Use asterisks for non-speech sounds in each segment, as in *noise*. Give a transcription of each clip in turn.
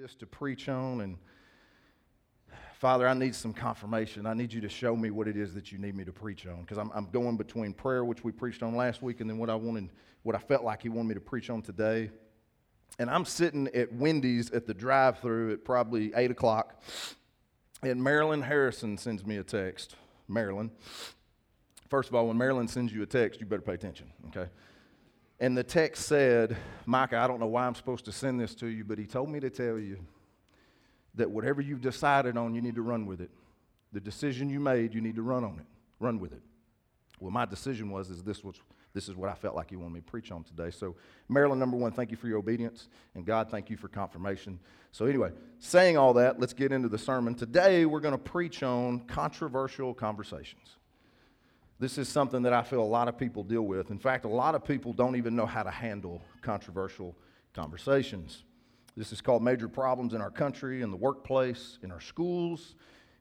this to preach on, and Father, I need some confirmation. I need you to show me what it is that you need me to preach on, because I'm, I'm going between prayer, which we preached on last week, and then what I wanted, what I felt like He wanted me to preach on today. And I'm sitting at Wendy's at the drive-through at probably eight o'clock, and Marilyn Harrison sends me a text. Marilyn. First of all, when Marilyn sends you a text, you better pay attention, okay? And the text said, Micah, I don't know why I'm supposed to send this to you, but he told me to tell you that whatever you've decided on, you need to run with it. The decision you made, you need to run on it, run with it. Well, my decision was, is this was, this is what I felt like you wanted me to preach on today. So, Marilyn, number one, thank you for your obedience. And God, thank you for confirmation. So, anyway, saying all that, let's get into the sermon. Today, we're going to preach on controversial conversations. This is something that I feel a lot of people deal with. In fact, a lot of people don't even know how to handle controversial conversations. This is called major problems in our country, in the workplace, in our schools,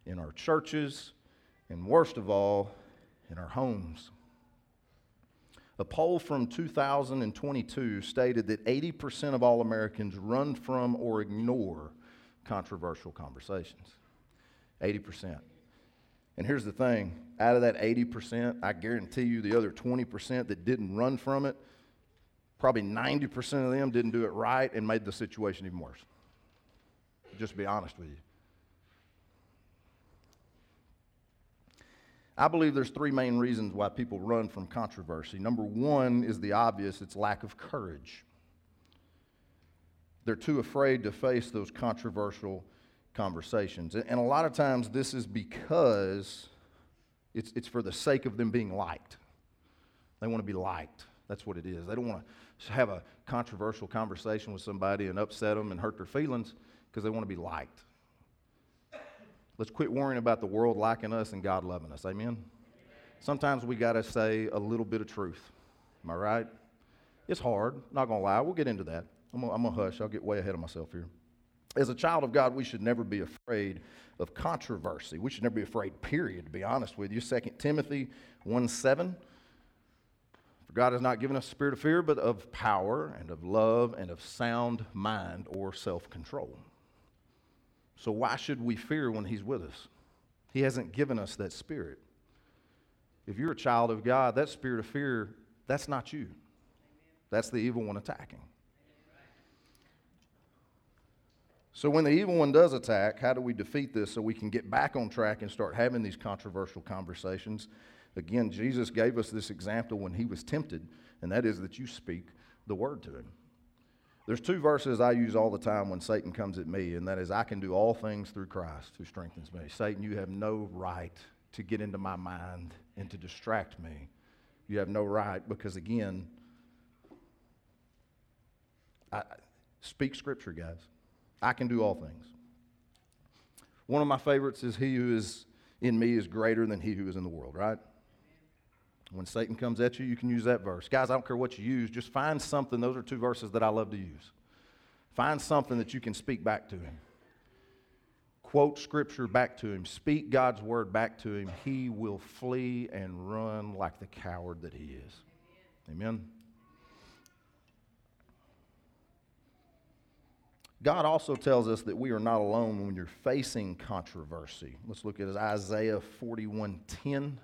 in our churches, and worst of all, in our homes. A poll from 2022 stated that 80% of all Americans run from or ignore controversial conversations. 80%. And here's the thing out of that 80%, I guarantee you the other 20% that didn't run from it, probably 90% of them didn't do it right and made the situation even worse. Just be honest with you. I believe there's three main reasons why people run from controversy. Number one is the obvious it's lack of courage. They're too afraid to face those controversial conversations. And a lot of times this is because it's, it's for the sake of them being liked. They want to be liked. That's what it is. They don't want to have a controversial conversation with somebody and upset them and hurt their feelings because they want to be liked. Let's quit worrying about the world liking us and God loving us. Amen? Sometimes we got to say a little bit of truth. Am I right? It's hard, not going to lie. We'll get into that. I'm going to hush. I'll get way ahead of myself here. As a child of God, we should never be afraid of controversy. We should never be afraid, period, to be honest with you. 2 Timothy 1 7. For God has not given us a spirit of fear, but of power and of love and of sound mind or self control. So, why should we fear when He's with us? He hasn't given us that spirit. If you're a child of God, that spirit of fear, that's not you. That's the evil one attacking. So, when the evil one does attack, how do we defeat this so we can get back on track and start having these controversial conversations? Again, Jesus gave us this example when he was tempted, and that is that you speak the word to him. There's two verses I use all the time when Satan comes at me, and that is, I can do all things through Christ who strengthens me. Satan, you have no right to get into my mind and to distract me. You have no right because, again, I, speak scripture, guys. I can do all things. One of my favorites is He who is in me is greater than he who is in the world, right? When Satan comes at you, you can use that verse. Guys, I don't care what you use, just find something. Those are two verses that I love to use. Find something that you can speak back to him. Quote scripture back to him. Speak God's word back to him. He will flee and run like the coward that he is. Amen. God also tells us that we are not alone when you're facing controversy. Let's look at Isaiah 41:10.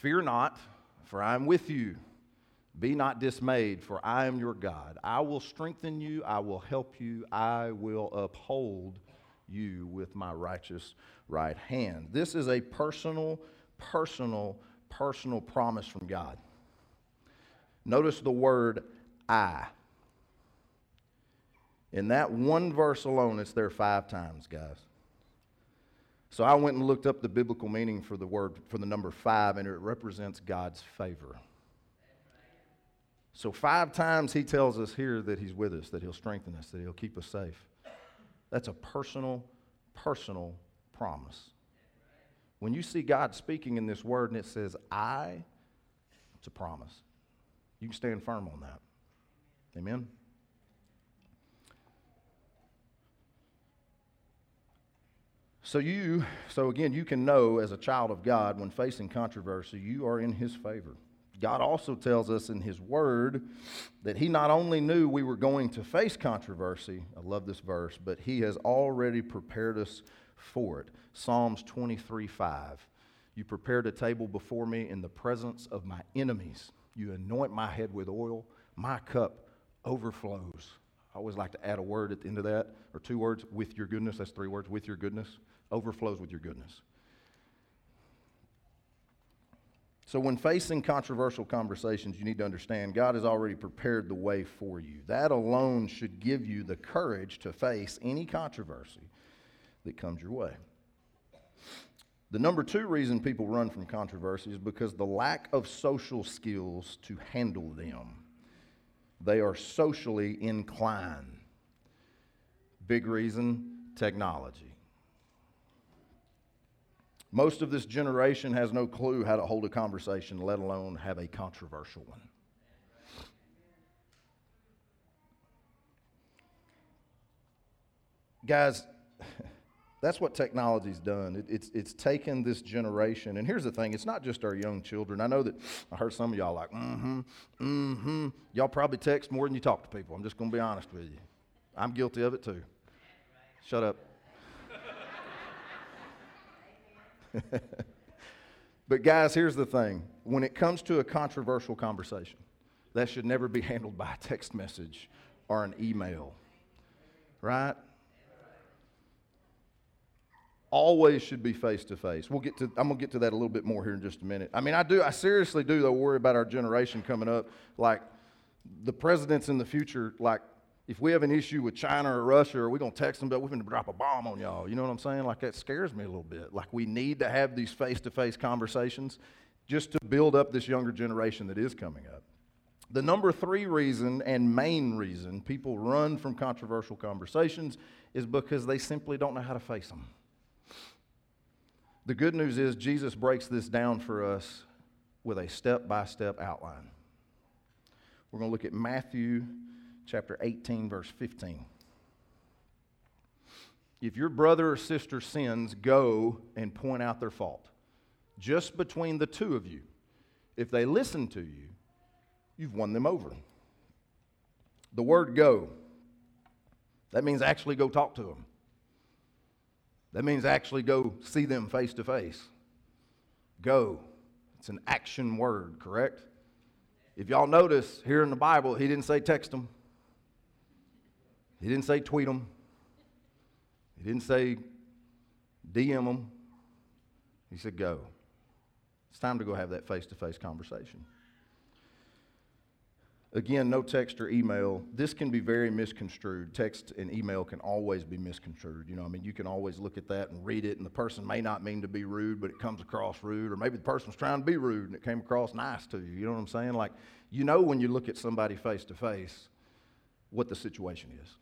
Fear not, for I am with you. Be not dismayed, for I am your God. I will strengthen you, I will help you, I will uphold you with my righteous right hand. This is a personal, personal, personal promise from God. Notice the word I. In that one verse alone, it's there five times, guys. So I went and looked up the biblical meaning for the word, for the number five, and it represents God's favor. So, five times he tells us here that he's with us, that he'll strengthen us, that he'll keep us safe. That's a personal, personal promise. When you see God speaking in this word and it says, I, it's a promise. You can stand firm on that. Amen? So you, so again, you can know as a child of God when facing controversy, you are in his favor. God also tells us in His Word that He not only knew we were going to face controversy, I love this verse, but He has already prepared us for it. Psalms 23 5. You prepared a table before me in the presence of my enemies. You anoint my head with oil. My cup overflows. I always like to add a word at the end of that, or two words, with your goodness. That's three words, with your goodness. Overflows with your goodness. So, when facing controversial conversations, you need to understand God has already prepared the way for you. That alone should give you the courage to face any controversy that comes your way. The number two reason people run from controversy is because the lack of social skills to handle them. They are socially inclined. Big reason technology. Most of this generation has no clue how to hold a conversation, let alone have a controversial one. Guys, *laughs* that's what technology's done. It, it's, it's taken this generation, and here's the thing it's not just our young children. I know that I heard some of y'all like, mm hmm, mm hmm. Y'all probably text more than you talk to people. I'm just going to be honest with you. I'm guilty of it too. Shut up. *laughs* but, guys, here's the thing when it comes to a controversial conversation, that should never be *laughs* handled by a text message or an email, right? Always should be face to face. We'll get to. I'm gonna get to that a little bit more here in just a minute. I mean, I do. I seriously do though worry about our generation coming up. Like the presidents in the future, like if we have an issue with China or Russia, are we going to text them, but we're going to drop a bomb on y'all? You know what I'm saying? Like, that scares me a little bit. Like, we need to have these face to face conversations just to build up this younger generation that is coming up. The number three reason and main reason people run from controversial conversations is because they simply don't know how to face them. The good news is Jesus breaks this down for us with a step by step outline. We're going to look at Matthew chapter 18, verse 15. If your brother or sister sins, go and point out their fault. Just between the two of you. If they listen to you, you've won them over. The word go, that means actually go talk to them. That means actually go see them face to face. Go. It's an action word, correct? If y'all notice here in the Bible, he didn't say text them. He didn't say tweet them. He didn't say DM them. He said go. It's time to go have that face to face conversation. Again, no text or email. This can be very misconstrued. Text and email can always be misconstrued. You know, I mean, you can always look at that and read it, and the person may not mean to be rude, but it comes across rude, or maybe the person's trying to be rude and it came across nice to you. You know what I'm saying? Like, you know, when you look at somebody face to face, what the situation is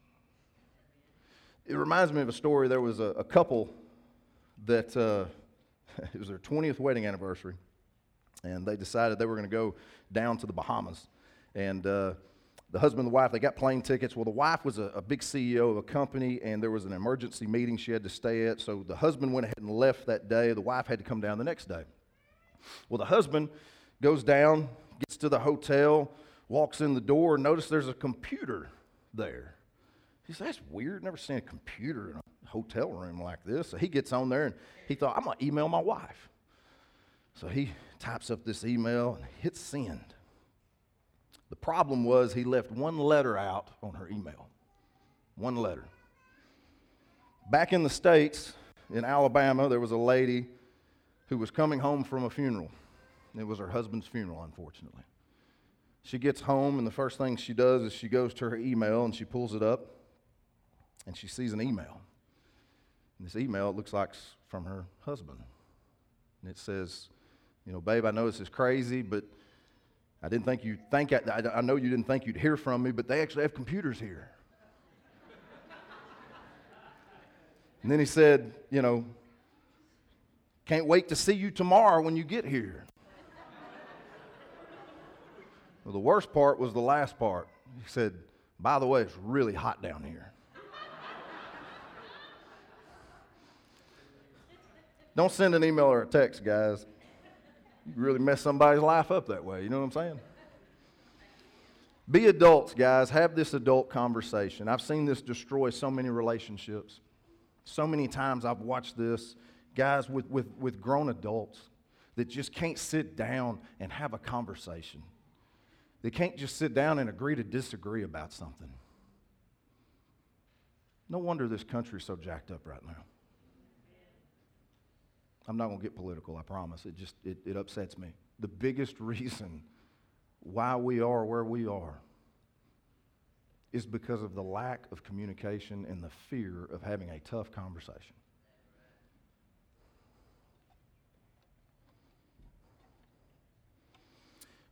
it reminds me of a story. There was a, a couple that uh, *laughs* it was their 20th wedding anniversary, and they decided they were going to go down to the Bahamas. And uh, the husband and the wife, they got plane tickets. Well, the wife was a, a, big CEO of a company, and there was an emergency meeting she had to stay at. So the husband went ahead and left that day. The wife had to come down the next day. Well, the husband goes down, gets to the hotel, walks in the door, notice there's a computer there. He said, That's weird. Never seen a computer in a hotel room like this. So he gets on there and he thought, I'm going to email my wife. So he types up this email and hits send. The problem was he left one letter out on her email. One letter. Back in the States, in Alabama, there was a lady who was coming home from a funeral. It was her husband's funeral, unfortunately. She gets home, and the first thing she does is she goes to her email and she pulls it up and she sees an email. And this email, it looks like from her husband. And it says, You know, babe, I know this is crazy, but I didn't think you'd think, I, I know you didn't think you'd hear from me, but they actually have computers here. *laughs* and then he said, You know, can't wait to see you tomorrow when you get here. well, the worst part was the last part. He said, By the way, it's really hot down here. Don't send an email or a text, guys. You really mess somebody's life up that way. You know what I'm saying? Be adults, guys. Have this adult conversation. I've seen this destroy so many relationships. So many times I've watched this, guys with, with, with grown adults that just can't sit down and have a conversation. They can't just sit down and agree to disagree about something. No wonder this country's so jacked up right now. I'm not going to get political, I promise. It just it, it upsets me. The biggest *laughs* reason why we are where we are is because of the lack of communication and the fear of having a tough conversation.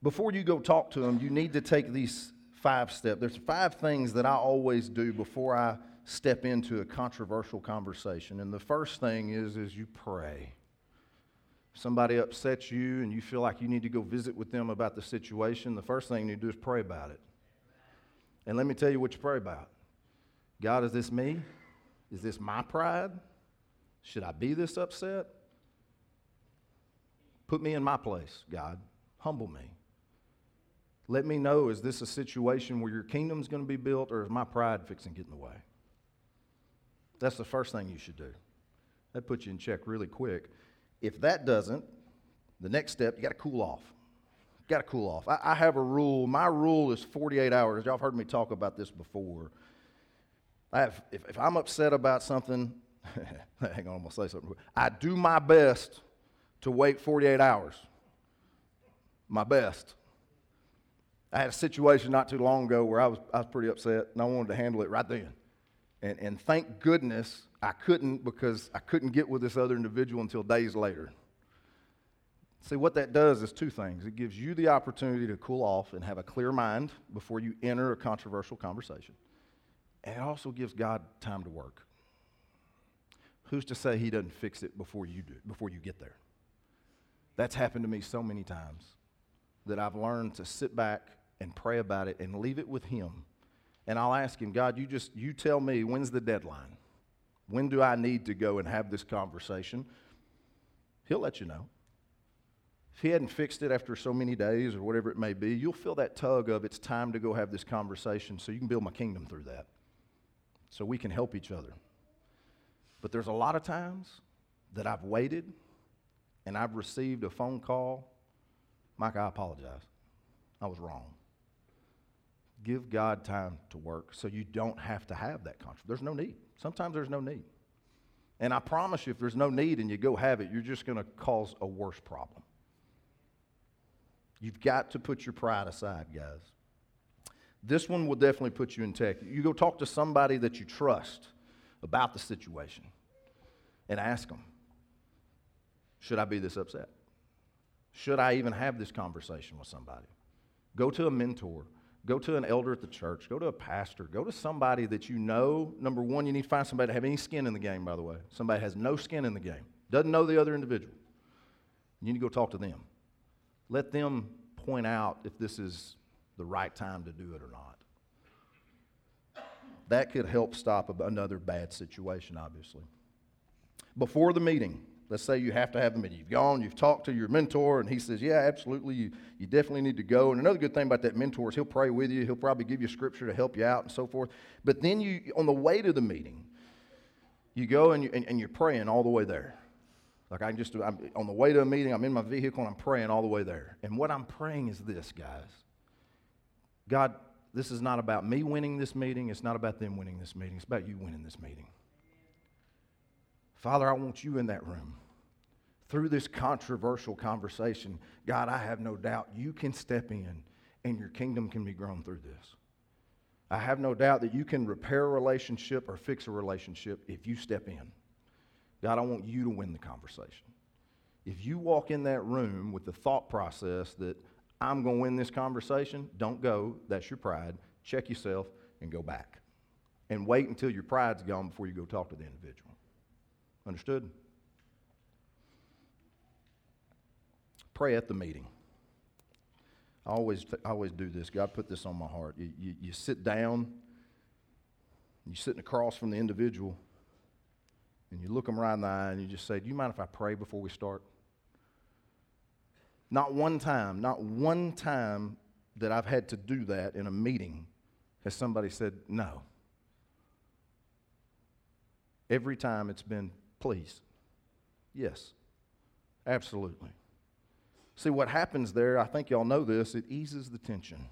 Before you go talk to them, you need to take these five steps. There's five things that I always do before I step into a controversial conversation. And the first thing is is you pray somebody upsets you and you feel like you need to go visit with them about the situation, the first thing you do is pray about it. And let me tell you what you pray about God, is this me? Is this my pride? Should I be this upset? Put me in my place, God. Humble me. Let me know is this a situation where your kingdom's going to be built or is my pride fixing to get in the way? That's the first thing you should do. That puts you in check really quick. If that doesn't, the next step, you got to cool off. Got to cool off. I, I, have a rule. My rule is 48 hours. Y'all have heard me talk about this before. I have, if, if I'm upset about something, *laughs* hang on, I'm going to say something. I do my best to wait 48 hours. My best. I had a situation not too long ago where I was, I was pretty upset and I wanted to handle it right then. And, and thank goodness I couldn't because I couldn't get with this other individual until days later. See, what that does is two things. It gives you the opportunity to cool off and have a clear mind before you enter a controversial conversation. And it also gives God time to work. Who's to say he doesn't fix it before you do, before you get there? That's happened to me so many times that I've learned to sit back and pray about it and leave it with him and I'll ask him, God, you just you tell me when's the deadline? When do I need to go and have this conversation? He'll let you know. If he hadn't fixed it after so many days or whatever it may be, you'll feel that tug of it's time to go have this conversation so you can build my kingdom through that. So we can help each other. But there's a lot of times that I've waited and I've received a phone call. Mike, I apologize. I was wrong. Give God time to work so you don't have to have that conflict. There's no need. Sometimes there's no need. And I promise you, if there's no need and you go have it, you're just going to cause a worse problem. You've got to put your pride aside, guys. This one will definitely put you in tech. You go talk to somebody that you trust about the situation and ask them, should I be this upset? Should I even have this conversation with somebody? Go to a mentor Go to an elder at the church. Go to a pastor. Go to somebody that you know. Number one, you need to find somebody that have any skin in the game, by the way. Somebody has no skin in the game, doesn't know the other individual. You need to go talk to them. Let them point out if this is the right time to do it or not. That could help stop another bad situation, obviously. Before the meeting, Let's say you have to have a meeting. You've gone, you've talked to your mentor, and he says, Yeah, absolutely, you, you definitely need to go. And another good thing about that mentor is he'll pray with you, he'll probably give you scripture to help you out and so forth. But then you, on the way to the meeting, you go and, you, and, and you're praying all the way there. Like I'm just, I'm on the way to a meeting, I'm in my vehicle and I'm praying all the way there. And what I'm praying is this, guys God, this is not about me winning this meeting, it's not about them winning this meeting, it's about you winning this meeting. Father, I want you in that room. Through this controversial conversation, God, I have no doubt you can step in and your kingdom can be grown through this. I have no doubt that you can repair a relationship or fix a relationship if you step in. God, I want you to win the conversation. If you walk in that room with the thought process that I'm going to win this conversation, don't go. That's your pride. Check yourself and go back. And wait until your pride's gone before you go talk to the individual. Understood? Pray at the meeting. I always, I always do this. God put this on my heart. You, you, you sit down, you're sitting across from the individual, and you look them right in the eye and you just say, Do you mind if I pray before we start? Not one time, not one time that I've had to do that in a meeting has somebody said no. Every time it's been, please. Yes, absolutely. See, what happens there, I think y'all know this, it eases the tension.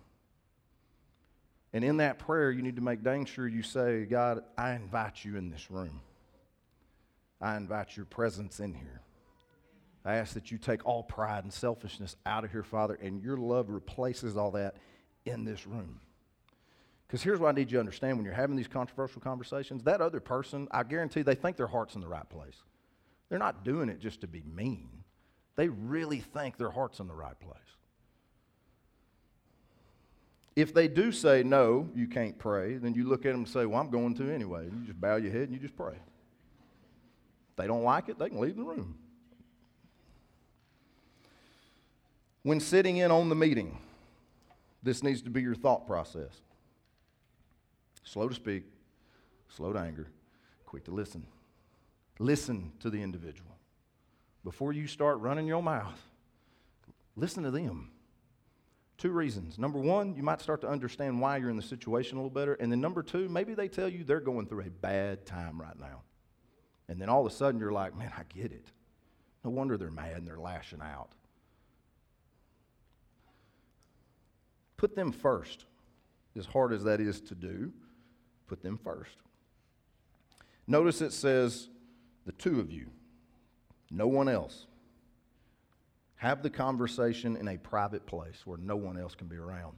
And in that prayer, you need to make dang sure you say, God, I invite you in this room. I invite your presence in here. I ask that you take all pride and selfishness out of here, Father, and your love replaces all that in this room. Because here's what I need you to understand when you're having these controversial conversations that other person, I guarantee they think their heart's in the right place. They're not doing it just to be mean, they really think their heart's in the right place. If they do say, no, you can't pray, then you look at them and say, well, I'm going to anyway. You just bow your head and you just pray. If they don't like it, they can leave the room. When sitting in on the meeting, this needs to be your thought process. Slow to speak, slow to anger, quick to listen. Listen to the individual. Before you start running your mouth, listen to them. Two reasons. Number one, you might start to understand why you're in the situation a little better. And then number two, maybe they tell you they're going through a bad time right now. And then all of a sudden you're like, man, I get it. No wonder they're mad and they're lashing out. Put them first. As hard as that is to do, put them first. Notice it says the two of you, no one else. Have the conversation in a private place where no one else can be around.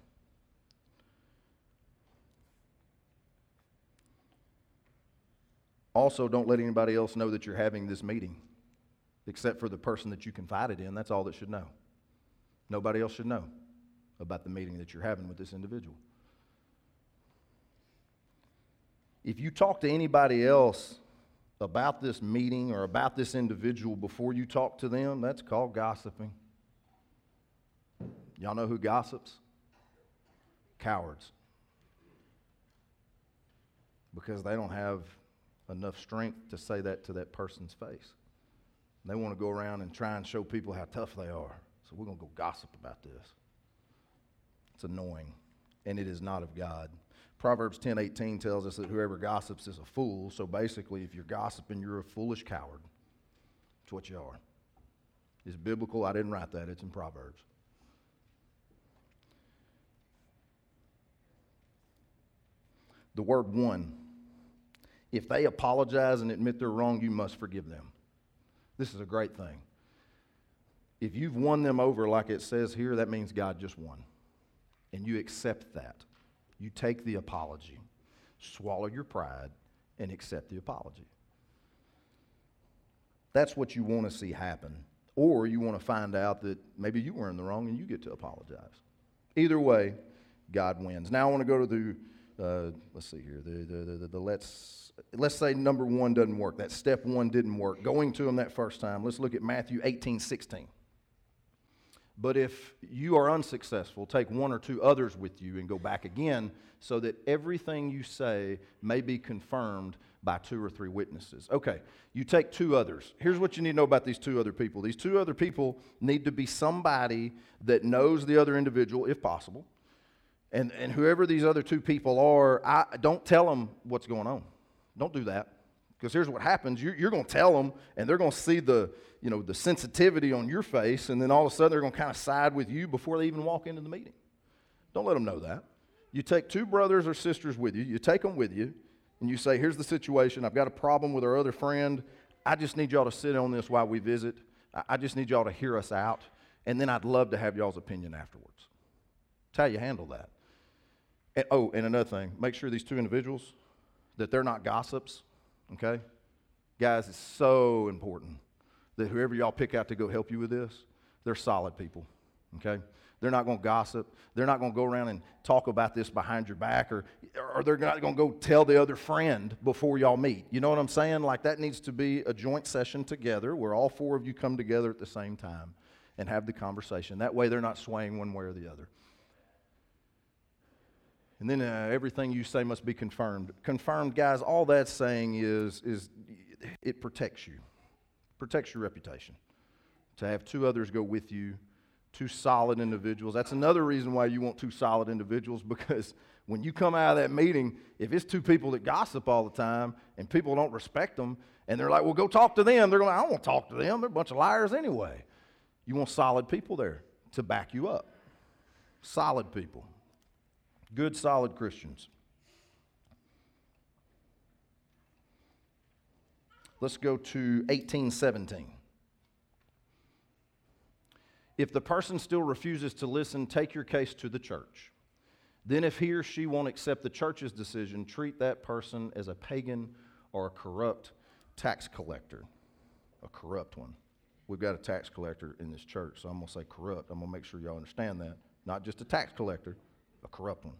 Also, don't let anybody else know that you're having this meeting, except for the person that you confided in. That's all that should know. Nobody else should know about the meeting that you're having with this individual. If you talk to anybody else about this meeting or about this individual before you talk to them, that's called gossiping. Y'all know who gossips? Cowards. Because they don't have enough strength to say that to that person's face. They want to go around and try and show people how tough they are. So we're going to go gossip about this. It's annoying, and it is not of God. Proverbs 10 18 tells us that whoever gossips is a fool. So basically, if you're gossiping, you're a foolish coward. That's what you are. It's biblical. I didn't write that, it's in Proverbs. The word won. If they apologize and admit they're wrong, you must forgive them. This is a great thing. If you've won them over, like it says here, that means God just won. And you accept that. You take the apology, swallow your pride, and accept the apology. That's what you want to see happen. Or you want to find out that maybe you were in the wrong and you get to apologize. Either way, God wins. Now I want to go to the, uh, let's see here, the, the, the, the, let's, let's say number one doesn't work. That step one didn't work. Going to him that first time. Let's look at Matthew 18, 16. But if you are unsuccessful, take one or two others with you and go back again so that everything you say may be confirmed by two or three witnesses. Okay, you take two others. Here's what you need to know about these two other people these two other people need to be somebody that knows the other individual, if possible. And, and whoever these other two people are, I, don't tell them what's going on. Don't do that. Because here's what happens you're, you're going to tell them, and they're going to see the, you know, the sensitivity on your face, and then all of a sudden they're going to kind of side with you before they even walk into the meeting. Don't let them know that. You take two brothers or sisters with you, you take them with you, and you say, Here's the situation. I've got a problem with our other friend. I just need y'all to sit on this while we visit. I just need y'all to hear us out, and then I'd love to have y'all's opinion afterwards. That's how you handle that. And, oh, and another thing, make sure these two individuals that they're not gossips Okay? Guys, it's so important that whoever y'all pick out to go help you with this, they're solid people. Okay? They're not going to gossip. They're not going to go around and talk about this behind your back, or, or they're not going to go tell the other friend before y'all meet. You know what I'm saying? Like that needs to be a joint session together where all four of you come together at the same time and have the conversation. That way they're not swaying one way or the other. And then uh, everything you say must be confirmed. Confirmed, guys, all that's saying is, is it protects you, protects your reputation. To have two others go with you two solid individuals. That's another reason why you want two solid individuals *laughs* because when you come out of that meeting, if it's two people that gossip all the time and people don't respect them, and they're like, well, go talk to them, they're going, I don't want to talk to them. They're a bunch of liars anyway. You want solid people there to back you up. Solid people. Good, solid Christians. Let's go to 1817. If the person still refuses to listen, take your case to the church. Then, if he or she won't accept the church's decision, treat that person as a pagan or a corrupt tax collector. A corrupt one. We've got a tax collector in this church, so I'm going to say corrupt. I'm going to make sure y'all understand that. Not just a tax collector, a corrupt one.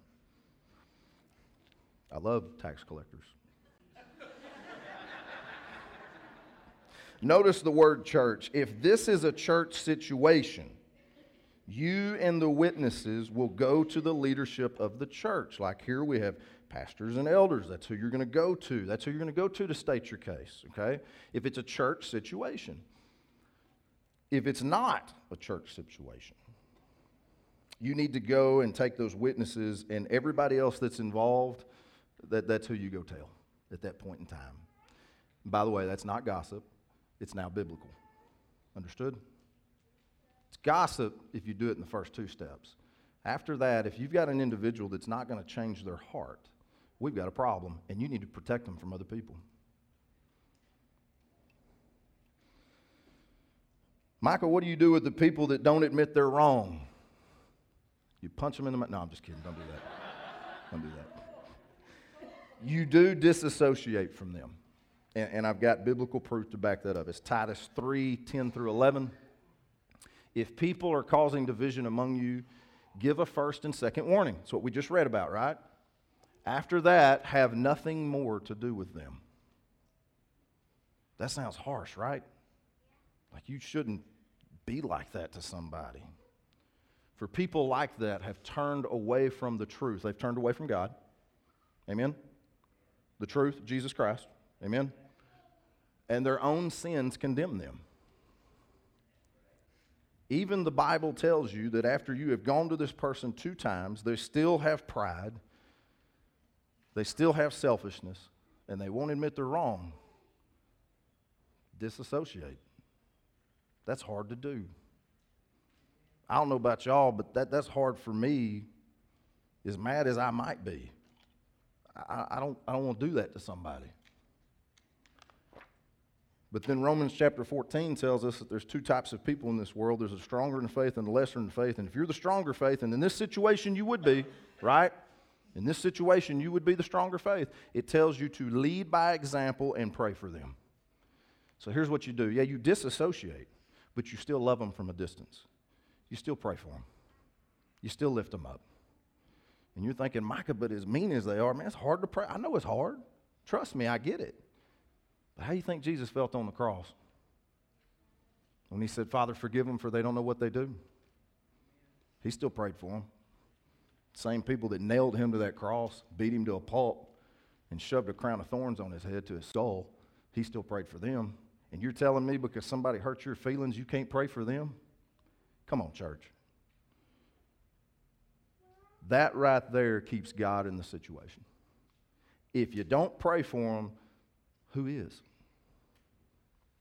I love tax collectors. Notice the word church. If this is a church situation, you and the witnesses will go to the leadership of the church. Like here we have pastors and elders. That's who you're going to go to. That's who you're going to go to to state your case, okay? If it's a church situation. If it's not a church situation, you need to go and take those witnesses and everybody else that's involved, that, that's who you go tell at that point in time. By the way, that's not gossip, it's now biblical. Understood? It's gossip if you do it in the first two steps. After that, if you've got an individual that's not going to change their heart, we've got a problem, and you need to protect them from other people. Michael, what do you do with the people that don't admit they're wrong? You punch them in the mouth. No, I'm just kidding. Don't do that. don't do that. You do disassociate from them. And, and I've got biblical proof to back that up. It's Titus 3 10 through 11. If people are causing division among you, give a first and second warning. That's what we just read about, right? After that, have nothing more to do with them. That sounds harsh, right? Like you shouldn't be like that to somebody. For people like that have turned away from the truth. They've turned away from God. Amen? The truth, Jesus Christ. Amen? And their own sins condemn them. Even the Bible tells you that after you have gone to this person two times, they still have pride, they still have selfishness, and they won't admit they're wrong. Disassociate. That's hard to do. I don't know about y'all, but that, that's hard for me, as mad as I might be. I, I don't, I don't want to do that to somebody. But then Romans chapter 14 tells us that there's two types of people in this world there's a stronger in faith and a lesser in faith. And if you're the stronger faith, and in this situation you would be, right? In this situation, you would be the stronger faith. It tells you to lead by example and pray for them. So here's what you do yeah, you disassociate, but you still love them from a distance. You still pray for them, you still lift them up. And you're thinking, Micah, but as mean as they are, man, it's hard to pray. I know it's hard. Trust me, I get it. But how do you think Jesus felt on the cross? When he said, Father, forgive them for they don't know what they do. He still prayed for them. Same people that nailed him to that cross, beat him to a pulp, and shoved a crown of thorns on his head to his skull, he still prayed for them. And you're telling me because somebody hurt your feelings, you can't pray for them? Come on, church. That right there keeps God in the situation. If you don't pray for them, who is?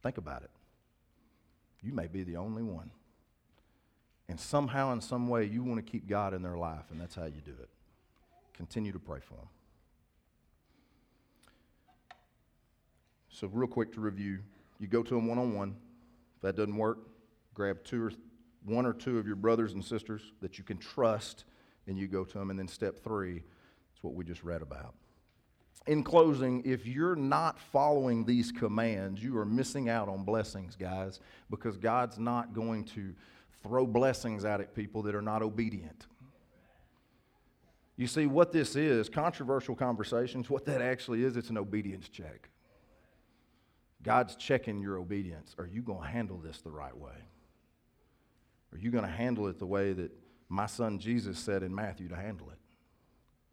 Think about it. You may be the only one. And somehow, in some way, you want to keep God in their life, and that's how you do it. Continue to pray for them. So, real quick to review you go to them one on one. If that doesn't work, grab two or one or two of your brothers and sisters that you can trust, and you go to them. And then, step three is what we just read about in closing, if you're not following these commands, you are missing out on blessings, guys, because God's not going to throw blessings out at people that are not obedient. You see, what this is, controversial conversations, what that actually is, it's an obedience check. God's checking your obedience. Are you going to handle this the right way? Are you going to handle it the way that my son Jesus said in Matthew to handle it?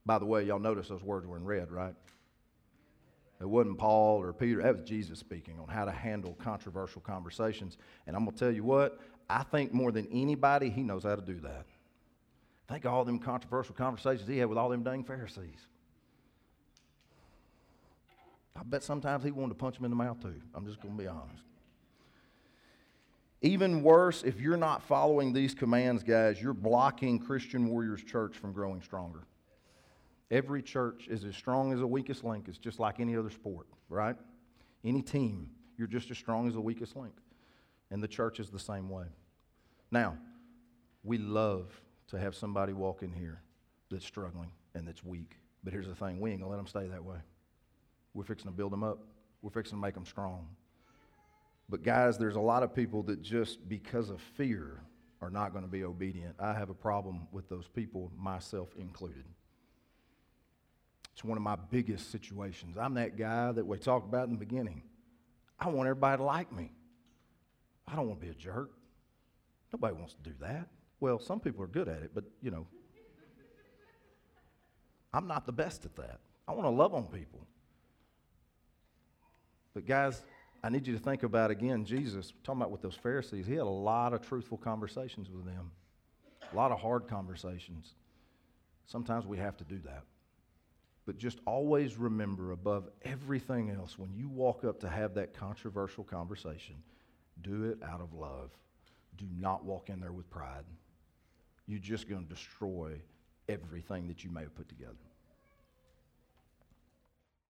By the way, y'all notice those words were in red, right? It wasn't Paul or Peter, that was Jesus speaking on how to handle controversial conversations. And I'm going to tell you what, I think more than anybody, he knows how to do that. Think of all them controversial conversations he had with all them dang Pharisees. I bet sometimes he wanted to punch him in the mouth too. I'm just going to be honest. Even worse, if you're not following these commands, guys, you're blocking Christian Warriors Church from growing stronger. Every church is as strong as the weakest link. It's just like any other sport, right? Any team, you're just as strong as the weakest link. And the church is the same way. Now, we love to have somebody walk in here that's struggling and that's weak. But here's the thing we ain't going to let them stay that way. We're fixing to build them up, we're fixing to make them strong. But, guys, there's a lot of people that just because of fear are not going to be obedient. I have a problem with those people, myself included. It's one of my biggest situations. I'm that guy that we talked about in the beginning. I want everybody to like me. I don't want to be a jerk. Nobody wants to do that. Well, some people are good at it, but you know, I'm not the best at that. I want to love on people. But guys, I need you to think about again Jesus, talking about with those Pharisees, he had a lot of truthful conversations with them, a lot of hard conversations. Sometimes we have to do that. But just always remember above everything else, when you walk up to have that controversial conversation, do it out of love. Do not walk in there with pride. You're just going to destroy everything that you may have put together.